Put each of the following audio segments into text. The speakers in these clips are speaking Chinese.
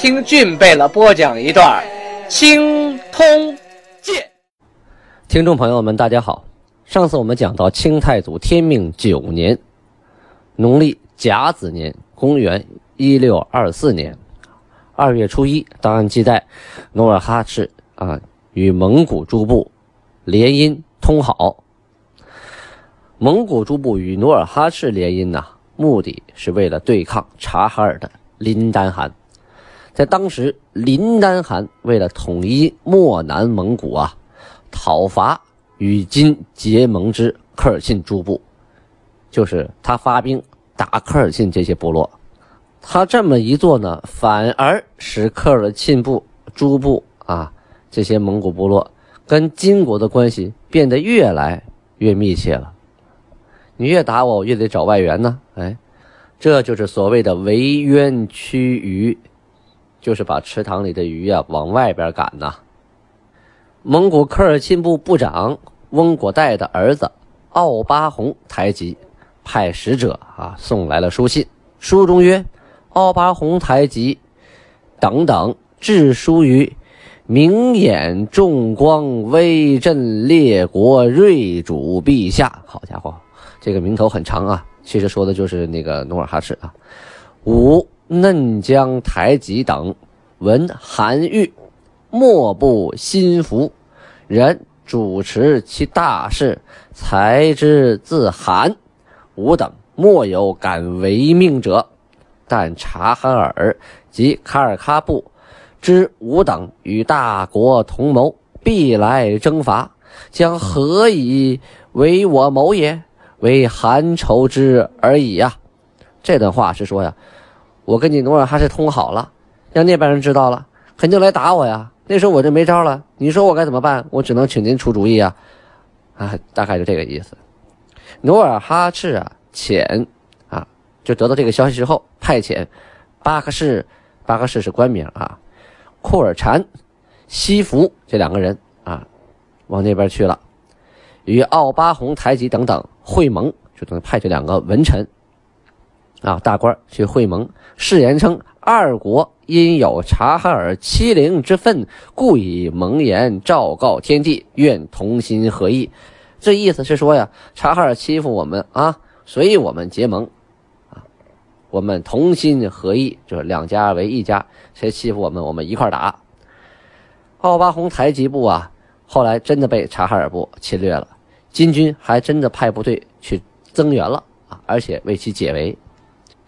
听俊贝勒播讲一段《青通剑》。听众朋友们，大家好。上次我们讲到清太祖天命九年，农历甲子年，公元一六二四年二月初一，档案记载，努尔哈赤啊与蒙古诸部联姻通好。蒙古诸部与努尔哈赤联姻呐。目的是为了对抗察哈尔的林丹汗，在当时，林丹汗为了统一漠南蒙古啊，讨伐与金结盟之科尔沁诸部，就是他发兵打科尔沁这些部落。他这么一做呢，反而使科尔沁部诸部啊这些蒙古部落跟金国的关系变得越来越密切了。你越打我，我越得找外援呢。哎，这就是所谓的围渊驱鱼，就是把池塘里的鱼啊往外边赶呐。蒙古科尔沁部部长翁果岱的儿子奥巴洪台吉派使者啊送来了书信，书中曰：“奥巴洪台吉等等致书于明眼重光威震列国睿主陛下。”好家伙！这个名头很长啊，其实说的就是那个努尔哈赤啊。五嫩江台吉等闻韩愈，莫不心服。人主持其大事，才知自韩。吾等莫有敢违命者。但察哈尔及卡尔喀部知吾等与大国同谋，必来征伐，将何以为我谋也？为韩仇之而已呀，这段话是说呀，我跟你努尔哈赤通好了，让那边人知道了，肯定来打我呀。那时候我就没招了，你说我该怎么办？我只能请您出主意啊，啊，大概就这个意思。努尔哈赤啊，遣啊，就得到这个消息之后，派遣巴克士，巴克士是官名啊，库尔禅、西福这两个人啊，往那边去了。与奥巴洪台吉等等会盟，就等于派这两个文臣啊大官去会盟，誓言称二国因有察哈尔欺凌之愤，故以盟言昭告天地，愿同心合意。这意思是说呀，察哈尔欺负我们啊，所以我们结盟啊，我们同心合意，就是两家为一家，谁欺负我们，我们一块打。奥巴洪台吉部啊，后来真的被察哈尔部侵略了。金军还真的派部队去增援了啊，而且为其解围。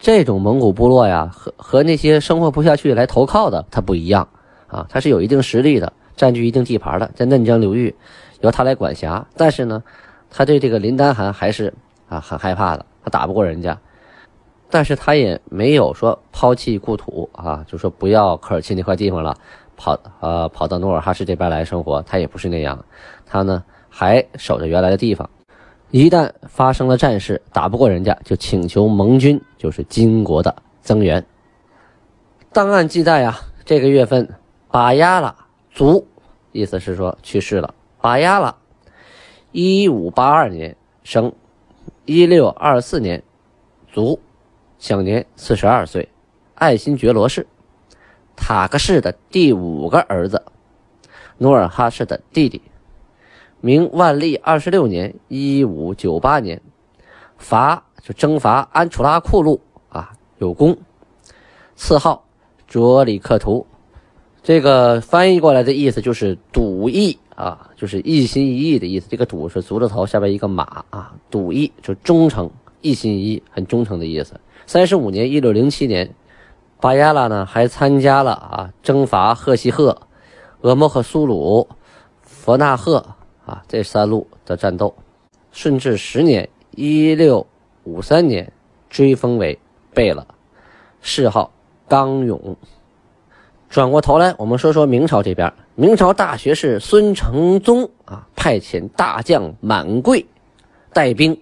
这种蒙古部落呀，和和那些生活不下去来投靠的，它不一样啊，它是有一定实力的，占据一定地盘的，在嫩江流域由他来管辖。但是呢，他对这个林丹汗还是啊很害怕的，他打不过人家，但是他也没有说抛弃故土啊，就说不要科尔沁那块地方了，跑呃跑到努尔哈赤这边来生活，他也不是那样，他呢。还守着原来的地方，一旦发生了战事，打不过人家，就请求盟军，就是金国的增援。档案记载啊，这个月份，巴亚拉卒，意思是说去世了。巴亚拉，一五八二年生，一六二四年卒，享年四十二岁，爱新觉罗氏，塔克氏的第五个儿子，努尔哈赤的弟弟。明万历二十六年（一五九八年），伐就征伐安楚拉库路啊，有功，赐号卓里克图。这个翻译过来的意思就是笃义啊，就是一心一意的意思。这个笃是足字头下边一个马啊，笃义就忠诚，一心一意，很忠诚的意思。三十五年（一六零七年），巴亚拉呢还参加了啊征伐赫西赫、俄莫赫苏鲁、佛纳赫。啊，这三路的战斗，顺治十年（一六五三年）追封为贝勒，谥号刚勇。转过头来，我们说说明朝这边。明朝大学士孙承宗啊，派遣大将满贵带兵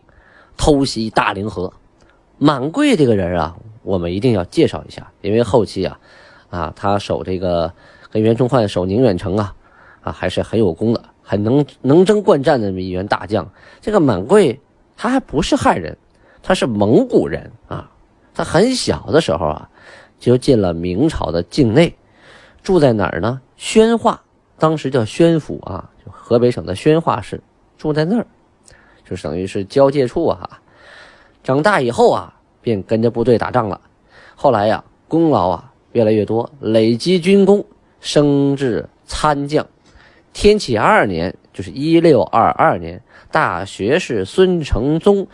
偷袭大凌河。满贵这个人啊，我们一定要介绍一下，因为后期啊，啊，他守这个跟袁崇焕守宁远城啊，啊，还是很有功的，很能能征惯战的这么一员大将。这个满贵他还不是汉人，他是蒙古人啊。他很小的时候啊，就进了明朝的境内。住在哪儿呢？宣化，当时叫宣府啊，就河北省的宣化市，住在那儿，就等于是交界处啊。长大以后啊，便跟着部队打仗了。后来呀，功劳啊越来越多，累积军功，升至参将。天启二年，就是一六二二年，大学士孙承宗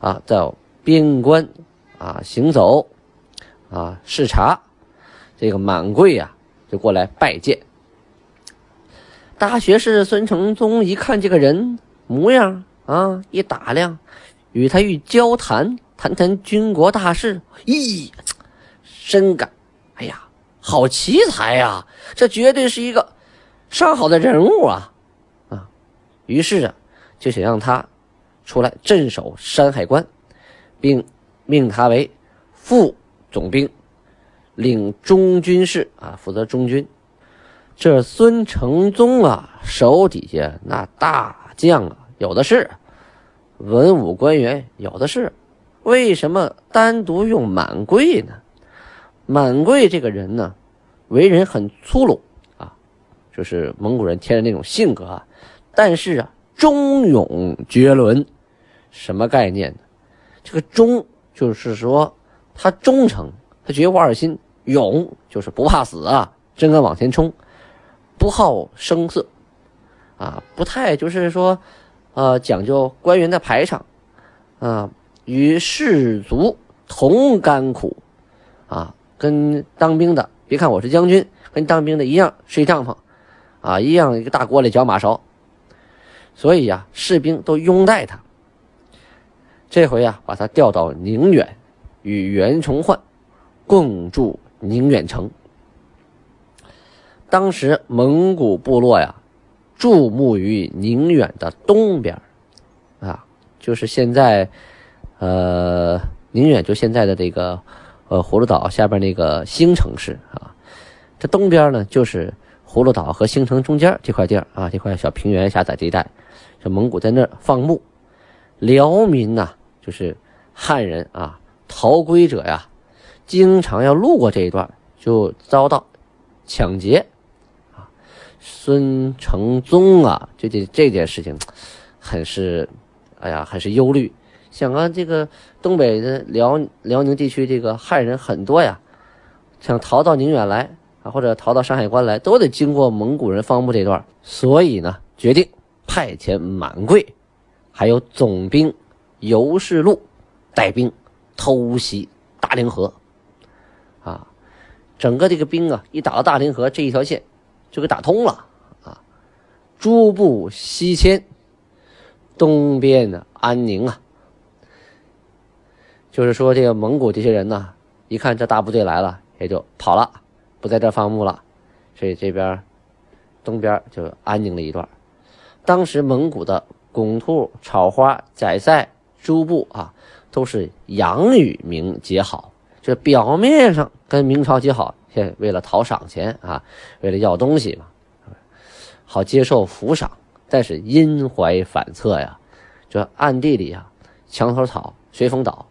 啊，在边关啊行走啊视察，这个满贵啊。就过来拜见。大学士孙承宗一看这个人模样啊，一打量，与他欲交谈，谈谈军国大事，咦，深感，哎呀，好奇才呀！这绝对是一个上好的人物啊！啊，于是啊，就想让他出来镇守山海关，并命他为副总兵。领中军事啊，负责中军。这孙承宗啊，手底下那大将啊，有的是，文武官员有的是。为什么单独用满贵呢？满贵这个人呢，为人很粗鲁，就是蒙古人天然那种性格啊。但是啊，忠勇绝伦，什么概念呢？这个忠就是说他忠诚，他绝无二心。勇就是不怕死啊，真敢往前冲，不好声色，啊，不太就是说，呃，讲究官员的排场，啊，与士卒同甘苦，啊，跟当兵的，别看我是将军，跟当兵的一样睡帐篷，啊，一样一个大锅里搅马勺，所以呀，士兵都拥戴他。这回呀，把他调到宁远，与袁崇焕共筑。宁远城，当时蒙古部落呀，驻牧于宁远的东边啊，就是现在，呃，宁远就现在的这个，呃，葫芦岛下边那个新城市啊，这东边呢就是葫芦岛和兴城中间这块地儿啊，这块小平原狭窄地带，这蒙古在那儿放牧，辽民呐，就是汉人啊，逃归者呀。经常要路过这一段，就遭到抢劫啊！孙承宗啊，这这这件事情，很是，哎呀，很是忧虑。想啊，这个东北的辽辽宁地区，这个汉人很多呀，想逃到宁远来啊，或者逃到山海关来，都得经过蒙古人放牧这段。所以呢，决定派遣满贵，还有总兵尤世禄带兵偷袭大凌河。啊，整个这个兵啊，一打到大凌河这一条线，就给打通了啊。诸部西迁，东边的安宁啊，就是说这个蒙古这些人呢，一看这大部队来了，也就跑了，不在这放牧了，所以这边东边就安宁了一段。当时蒙古的拱兔、草花、宰赛诸部啊，都是洋与明结好。这表面上跟明朝结好，现为了讨赏钱啊，为了要东西嘛，好接受抚赏。但是阴怀反侧呀，这暗地里啊，墙头草，随风倒，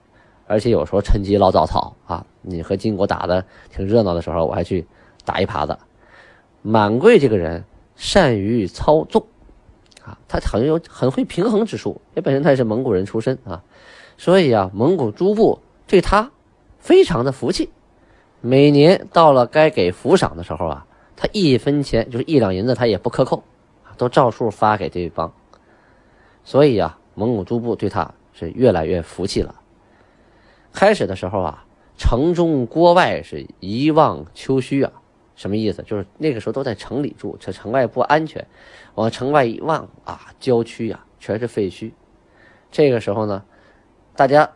而且有时候趁机捞早草啊。你和金国打的挺热闹的时候，我还去打一耙子。满贵这个人善于操纵啊，他很有很会平衡之术，也本身他也是蒙古人出身啊，所以啊，蒙古诸部对他。非常的服气，每年到了该给抚赏的时候啊，他一分钱就是一两银子，他也不克扣，都照数发给对方。所以啊，蒙古诸部对他是越来越服气了。开始的时候啊，城中郭外是一望秋虚啊，什么意思？就是那个时候都在城里住，这城外不安全，往城外一望啊，郊区啊全是废墟。这个时候呢，大家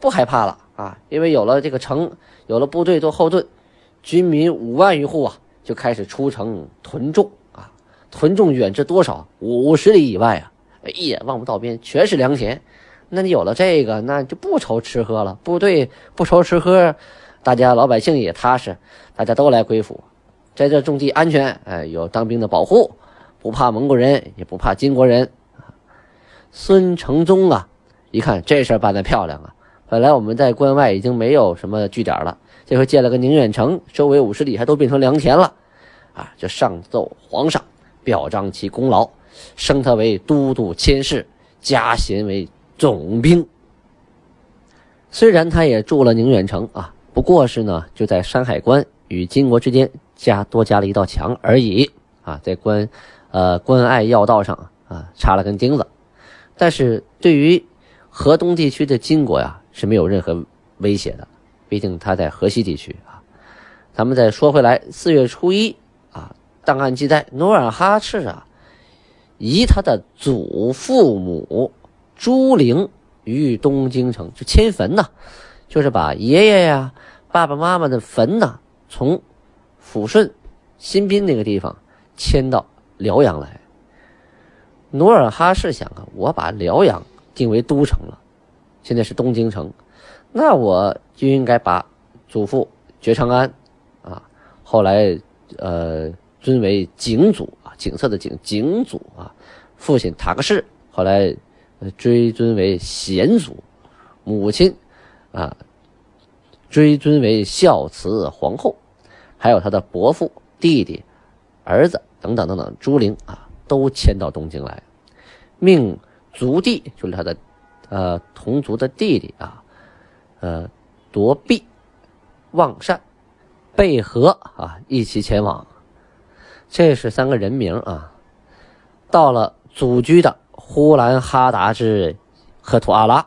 不害怕了。啊，因为有了这个城，有了部队做后盾，军民五万余户啊，就开始出城屯种啊，屯种远至多少？五十里以外啊，一眼望不到边，全是良田。那你有了这个，那就不愁吃喝了。部队不愁吃喝，大家老百姓也踏实，大家都来归附，在这种地安全。哎，有当兵的保护，不怕蒙古人，也不怕金国人。孙承宗啊，一看这事儿办得漂亮啊！本来我们在关外已经没有什么据点了，这回建了个宁远城，周围五十里还都变成良田了，啊，就上奏皇上，表彰其功劳，升他为都督佥事，加衔为。总兵，虽然他也住了宁远城啊，不过是呢，就在山海关与金国之间加多加了一道墙而已啊，在关，呃关隘要道上啊插了根钉子，但是对于河东地区的金国呀是没有任何威胁的，毕竟他在河西地区啊。咱们再说回来，四月初一啊，档案记载，努尔哈赤啊，以他的祖父母。朱陵于东京城就迁坟呐，就是把爷爷呀、爸爸妈妈的坟呐，从抚顺、新宾那个地方迁到辽阳来。努尔哈赤想啊，我把辽阳定为都城了，现在是东京城，那我就应该把祖父觉昌安啊，后来呃尊为景祖啊，景色的景景祖啊，父亲塔克世后来。追尊为贤祖，母亲啊，追尊为孝慈皇后，还有他的伯父、弟弟、儿子等等等等，朱陵啊，都迁到东京来，命族弟就是他的呃同族的弟弟啊，呃夺弼、望善、贝和啊一起前往，这是三个人名啊，到了祖居的。呼兰哈达之赫图阿拉，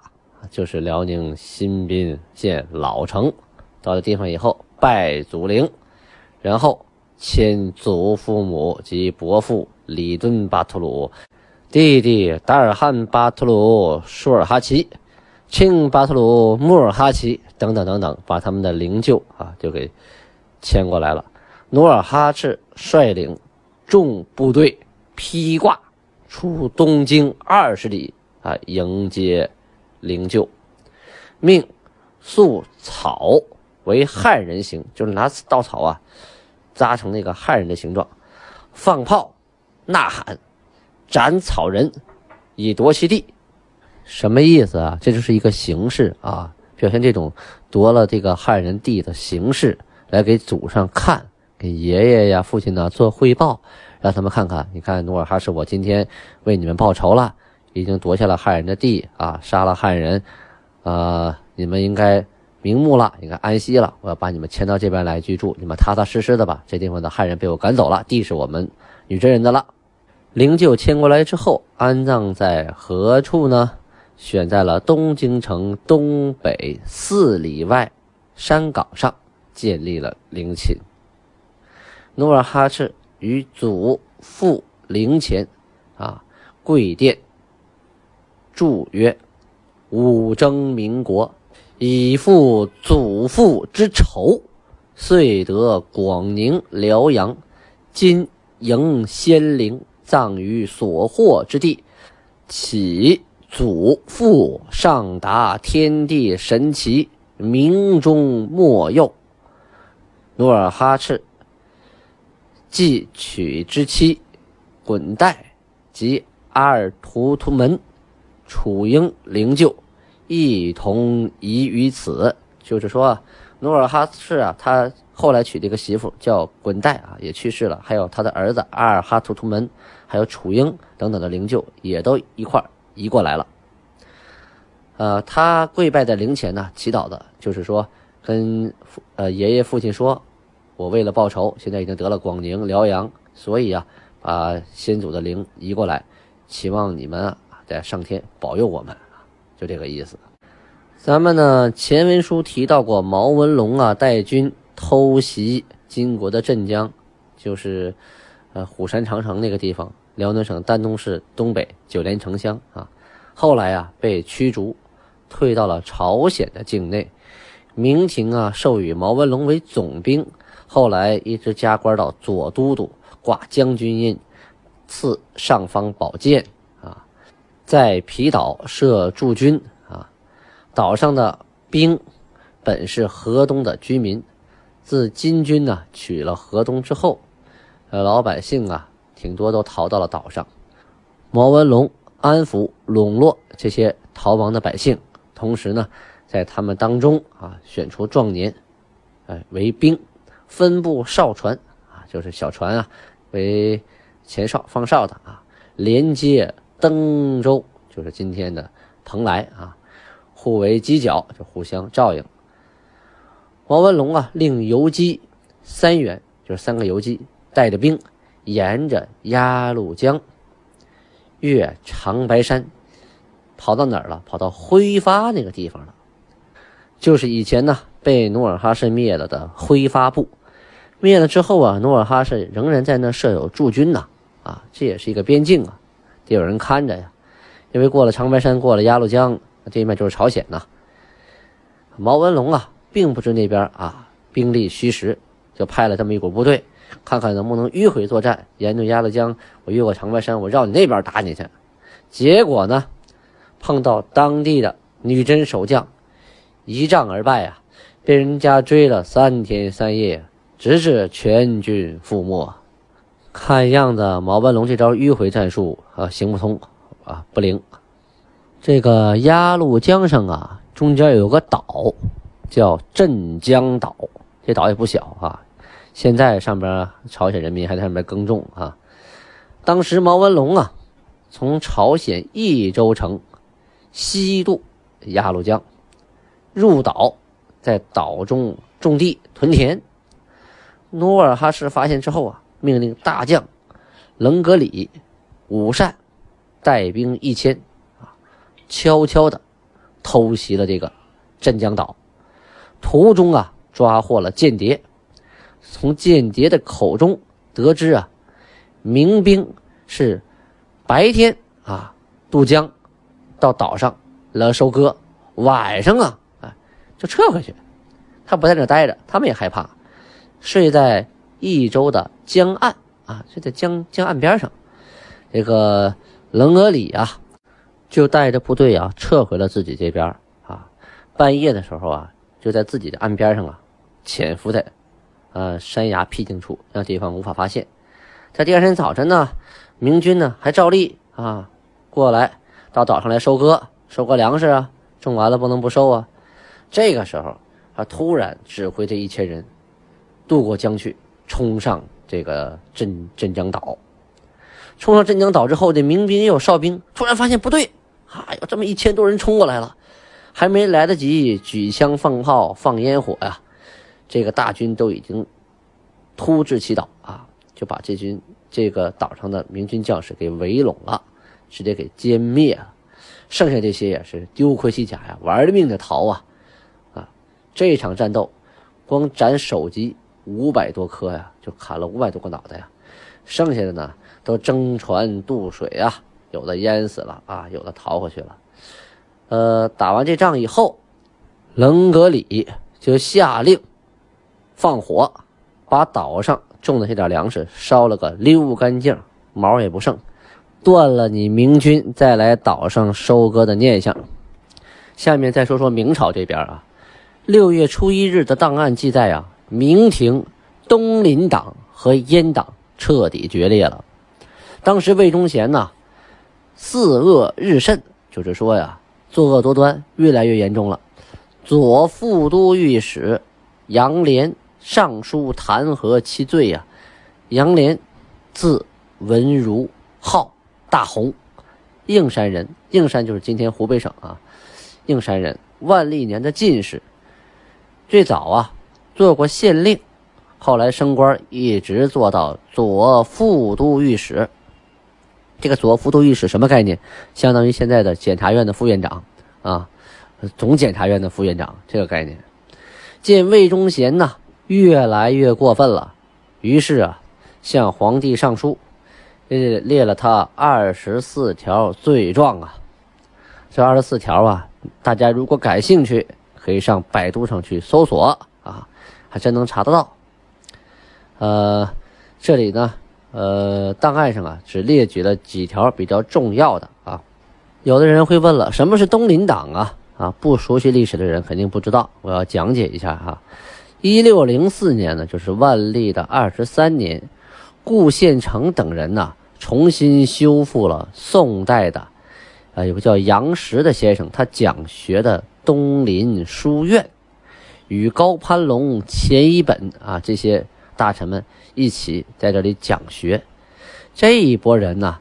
就是辽宁新宾县老城。到了地方以后，拜祖陵，然后迁祖父母及伯父里敦巴图鲁、弟弟达尔汉巴图鲁舒尔哈齐、庆巴图鲁穆尔哈齐等等等等，把他们的灵柩啊就给迁过来了。努尔哈赤率领众部队披挂。出东京二十里啊，迎接灵柩，命塑草为汉人形，就是拿稻草啊扎成那个汉人的形状，放炮、呐喊、斩草人，以夺其地。什么意思啊？这就是一个形式啊，表现这种夺了这个汉人地的形式，来给祖上看，给爷爷呀、父亲呢做汇报。让他们看看，你看努尔哈赤，我今天为你们报仇了，已经夺下了汉人的地啊，杀了汉人，呃，你们应该瞑目了，应该安息了。我要把你们迁到这边来居住，你们踏踏实实的吧。这地方的汉人被我赶走了，地是我们女真人的了。灵柩迁过来之后，安葬在何处呢？选在了东京城东北四里外山岗上，建立了陵寝。努尔哈赤。与祖父陵前，啊，跪殿，祝曰：“武征民国，以复祖父之仇，遂得广宁、辽阳，今迎先灵，葬于所获之地，启祖父上达天地神奇，明中莫佑。”努尔哈赤。即娶之妻滚代及阿尔图图门、楚英灵柩一同移于此。就是说，努尔哈赤啊，他后来娶的一个媳妇叫滚代啊，也去世了。还有他的儿子阿尔哈图图门，还有楚英等等的灵柩也都一块移过来了。呃，他跪拜在灵前呢，祈祷的就是说，跟呃爷爷父亲说。我为了报仇，现在已经得了广宁、辽阳，所以啊，把先祖的灵移过来，期望你们啊在上天保佑我们，就这个意思。咱们呢前文书提到过，毛文龙啊带军偷袭金国的镇江，就是呃虎山长城那个地方，辽宁省丹东市东北九连城乡啊。后来啊被驱逐，退到了朝鲜的境内。明廷啊授予毛文龙为总兵。后来一直加官到左都督，挂将军印，赐上方宝剑啊，在皮岛设驻军啊，岛上的兵本是河东的居民，自金军呢取了河东之后，呃，老百姓啊挺多都逃到了岛上，毛文龙安抚笼络这些逃亡的百姓，同时呢，在他们当中啊选出壮年，哎为兵，分部哨船啊，就是小船啊为前哨放哨的啊，连接登州，就是今天的蓬莱啊，互为犄角，就互相照应。王文龙啊，令游击三员，就是三个游击，带着兵，沿着鸭绿江，越长白山，跑到哪儿了？跑到挥发那个地方了，就是以前呢被努尔哈赤灭了的挥发部。灭了之后啊，努尔哈赤仍然在那设有驻军呐，啊，这也是一个边境啊，得有人看着呀。因为过了长白山，过了鸭绿江，这面就是朝鲜呐。毛文龙啊。并不知那边啊兵力虚实，就派了这么一股部队，看看能不能迂回作战，沿着鸭绿江，我越过长白山，我绕你那边打你去。结果呢，碰到当地的女真守将，一仗而败啊，被人家追了三天三夜，直至全军覆没。看样子毛文龙这招迂回战术啊行不通啊不灵。这个鸭绿江上啊，中间有个岛。叫镇江岛，这岛也不小啊。现在上边朝鲜人民还在上面耕种啊。当时毛文龙啊，从朝鲜益州城西渡鸭绿江，入岛，在岛中种地屯田。努尔哈赤发现之后啊，命令大将棱格里、武善带兵一千啊，悄悄的偷袭了这个镇江岛。途中啊，抓获了间谍，从间谍的口中得知啊，民兵是白天啊渡江到岛上来收割，晚上啊哎就撤回去。他不在那待着，他们也害怕，睡在益州的江岸啊，睡在江江岸边上。这个棱额里啊，就带着部队啊撤回了自己这边啊。半夜的时候啊。就在自己的岸边上啊，潜伏在，呃山崖僻静处，让对方无法发现。在第二天早晨呢，明军呢还照例啊过来到岛上来收割，收割粮食啊，种完了不能不收啊。这个时候，他突然指挥这一千人渡过江去，冲上这个镇镇江岛。冲上镇江岛之后，这民兵也有哨兵，突然发现不对，啊，有这么一千多人冲过来了。还没来得及举枪放炮放烟火呀，这个大军都已经突至其岛啊，就把这军这个岛上的明军将士给围拢了，直接给歼灭了。剩下这些也是丢盔弃甲呀，玩了命的逃啊！啊，这场战斗光斩首级五百多颗呀，就砍了五百多个脑袋呀。剩下的呢，都争船渡水啊，有的淹死了啊，有的逃回去了。呃，打完这仗以后，棱格里就下令放火，把岛上种的这点粮食烧了个溜干净，毛也不剩，断了你明军再来岛上收割的念想。下面再说说明朝这边啊，六月初一日的档案记载啊，明廷东林党和阉党彻底决裂了。当时魏忠贤呐，四恶日甚，就是说呀。作恶多端，越来越严重了。左副都御史杨涟上书弹劾其罪呀。杨涟，字文如，号大红，应山人。应山就是今天湖北省啊。应山人，万历年的进士。最早啊，做过县令，后来升官，一直做到左副都御史。这个左副都御史什么概念？相当于现在的检察院的副院长啊，总检察院的副院长这个概念。见魏忠贤呐越来越过分了，于是啊向皇帝上书，列列了他二十四条罪状啊。这二十四条啊，大家如果感兴趣，可以上百度上去搜索，还真能查得到。呃，这里呢，呃，档案上啊只列举了几条比较重要的啊。有的人会问了，什么是东林党啊？啊，不熟悉历史的人肯定不知道，我要讲解一下哈。一六零四年呢，就是万历的二十三年，顾宪成等人呢重新修复了宋代的，啊，有个叫杨时的先生，他讲学的东林书院，与高攀龙、钱一本啊这些大臣们一起在这里讲学。这一波人呢，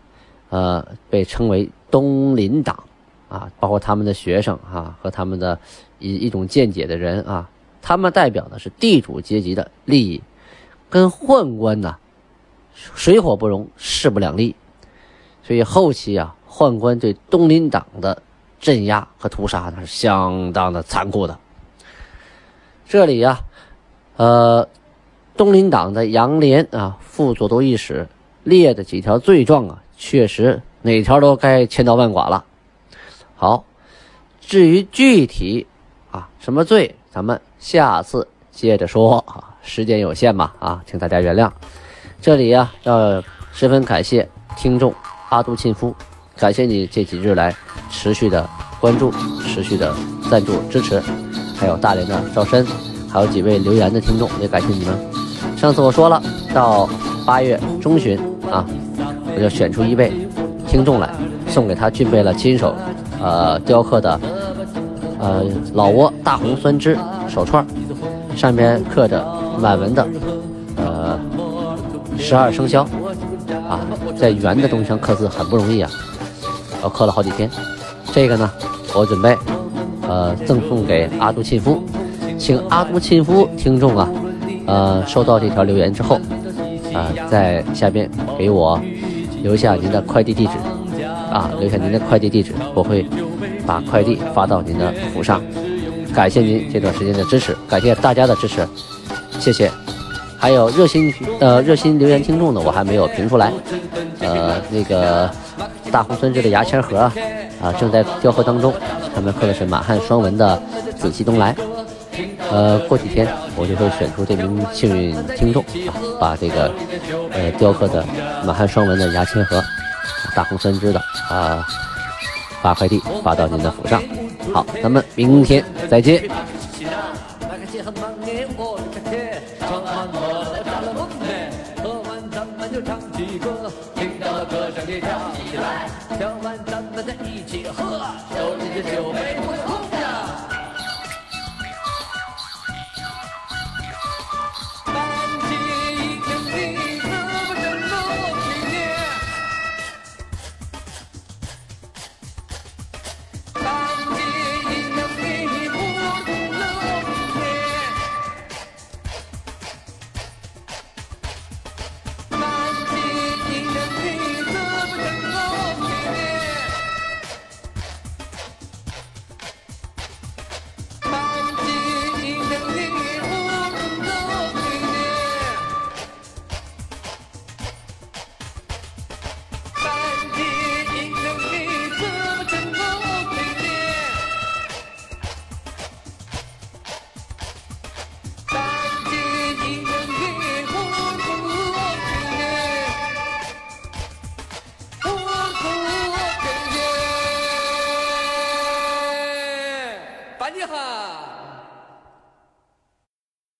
呃，被称为东林党。啊，包括他们的学生啊，和他们的一一种见解的人啊，他们代表的是地主阶级的利益，跟宦官呢水火不容，势不两立。所以后期啊，宦官对东林党的镇压和屠杀那是相当的残酷的。这里呀，呃，东林党的杨涟啊，副左都御史列的几条罪状啊，确实哪条都该千刀万剐了。好，至于具体啊什么罪，咱们下次接着说啊，时间有限嘛啊，请大家原谅。这里呀要十分感谢听众阿杜庆夫，感谢你这几日来持续的关注、持续的赞助支持，还有大连的赵深，还有几位留言的听众，也感谢你们。上次我说了，到八月中旬啊，我就选出一位听众来，送给他具备了亲手。呃，雕刻的呃老挝大红酸枝手串，上面刻着满文的呃十二生肖啊，在圆的东西上刻字很不容易啊，我刻了好几天。这个呢，我准备呃赠送给阿杜钦夫，请阿杜钦夫听众啊，呃收到这条留言之后啊，在下边给我留下您的快递地址。啊，留下您的快递地址，我会把快递发到您的府上。感谢您这段时间的支持，感谢大家的支持，谢谢。还有热心呃热心留言听众呢，我还没有评出来。呃，那个大红村这的牙签盒啊，正在雕刻当中，上面刻的是满汉双文的“紫气东来”。呃，过几天我就会选出这名幸运听众啊，把这个呃雕刻的满汉双文的牙签盒。大红酸枝的啊，发快递发到您的府上。好，咱们明天再见。跳完咱们再一起喝，手里的酒杯不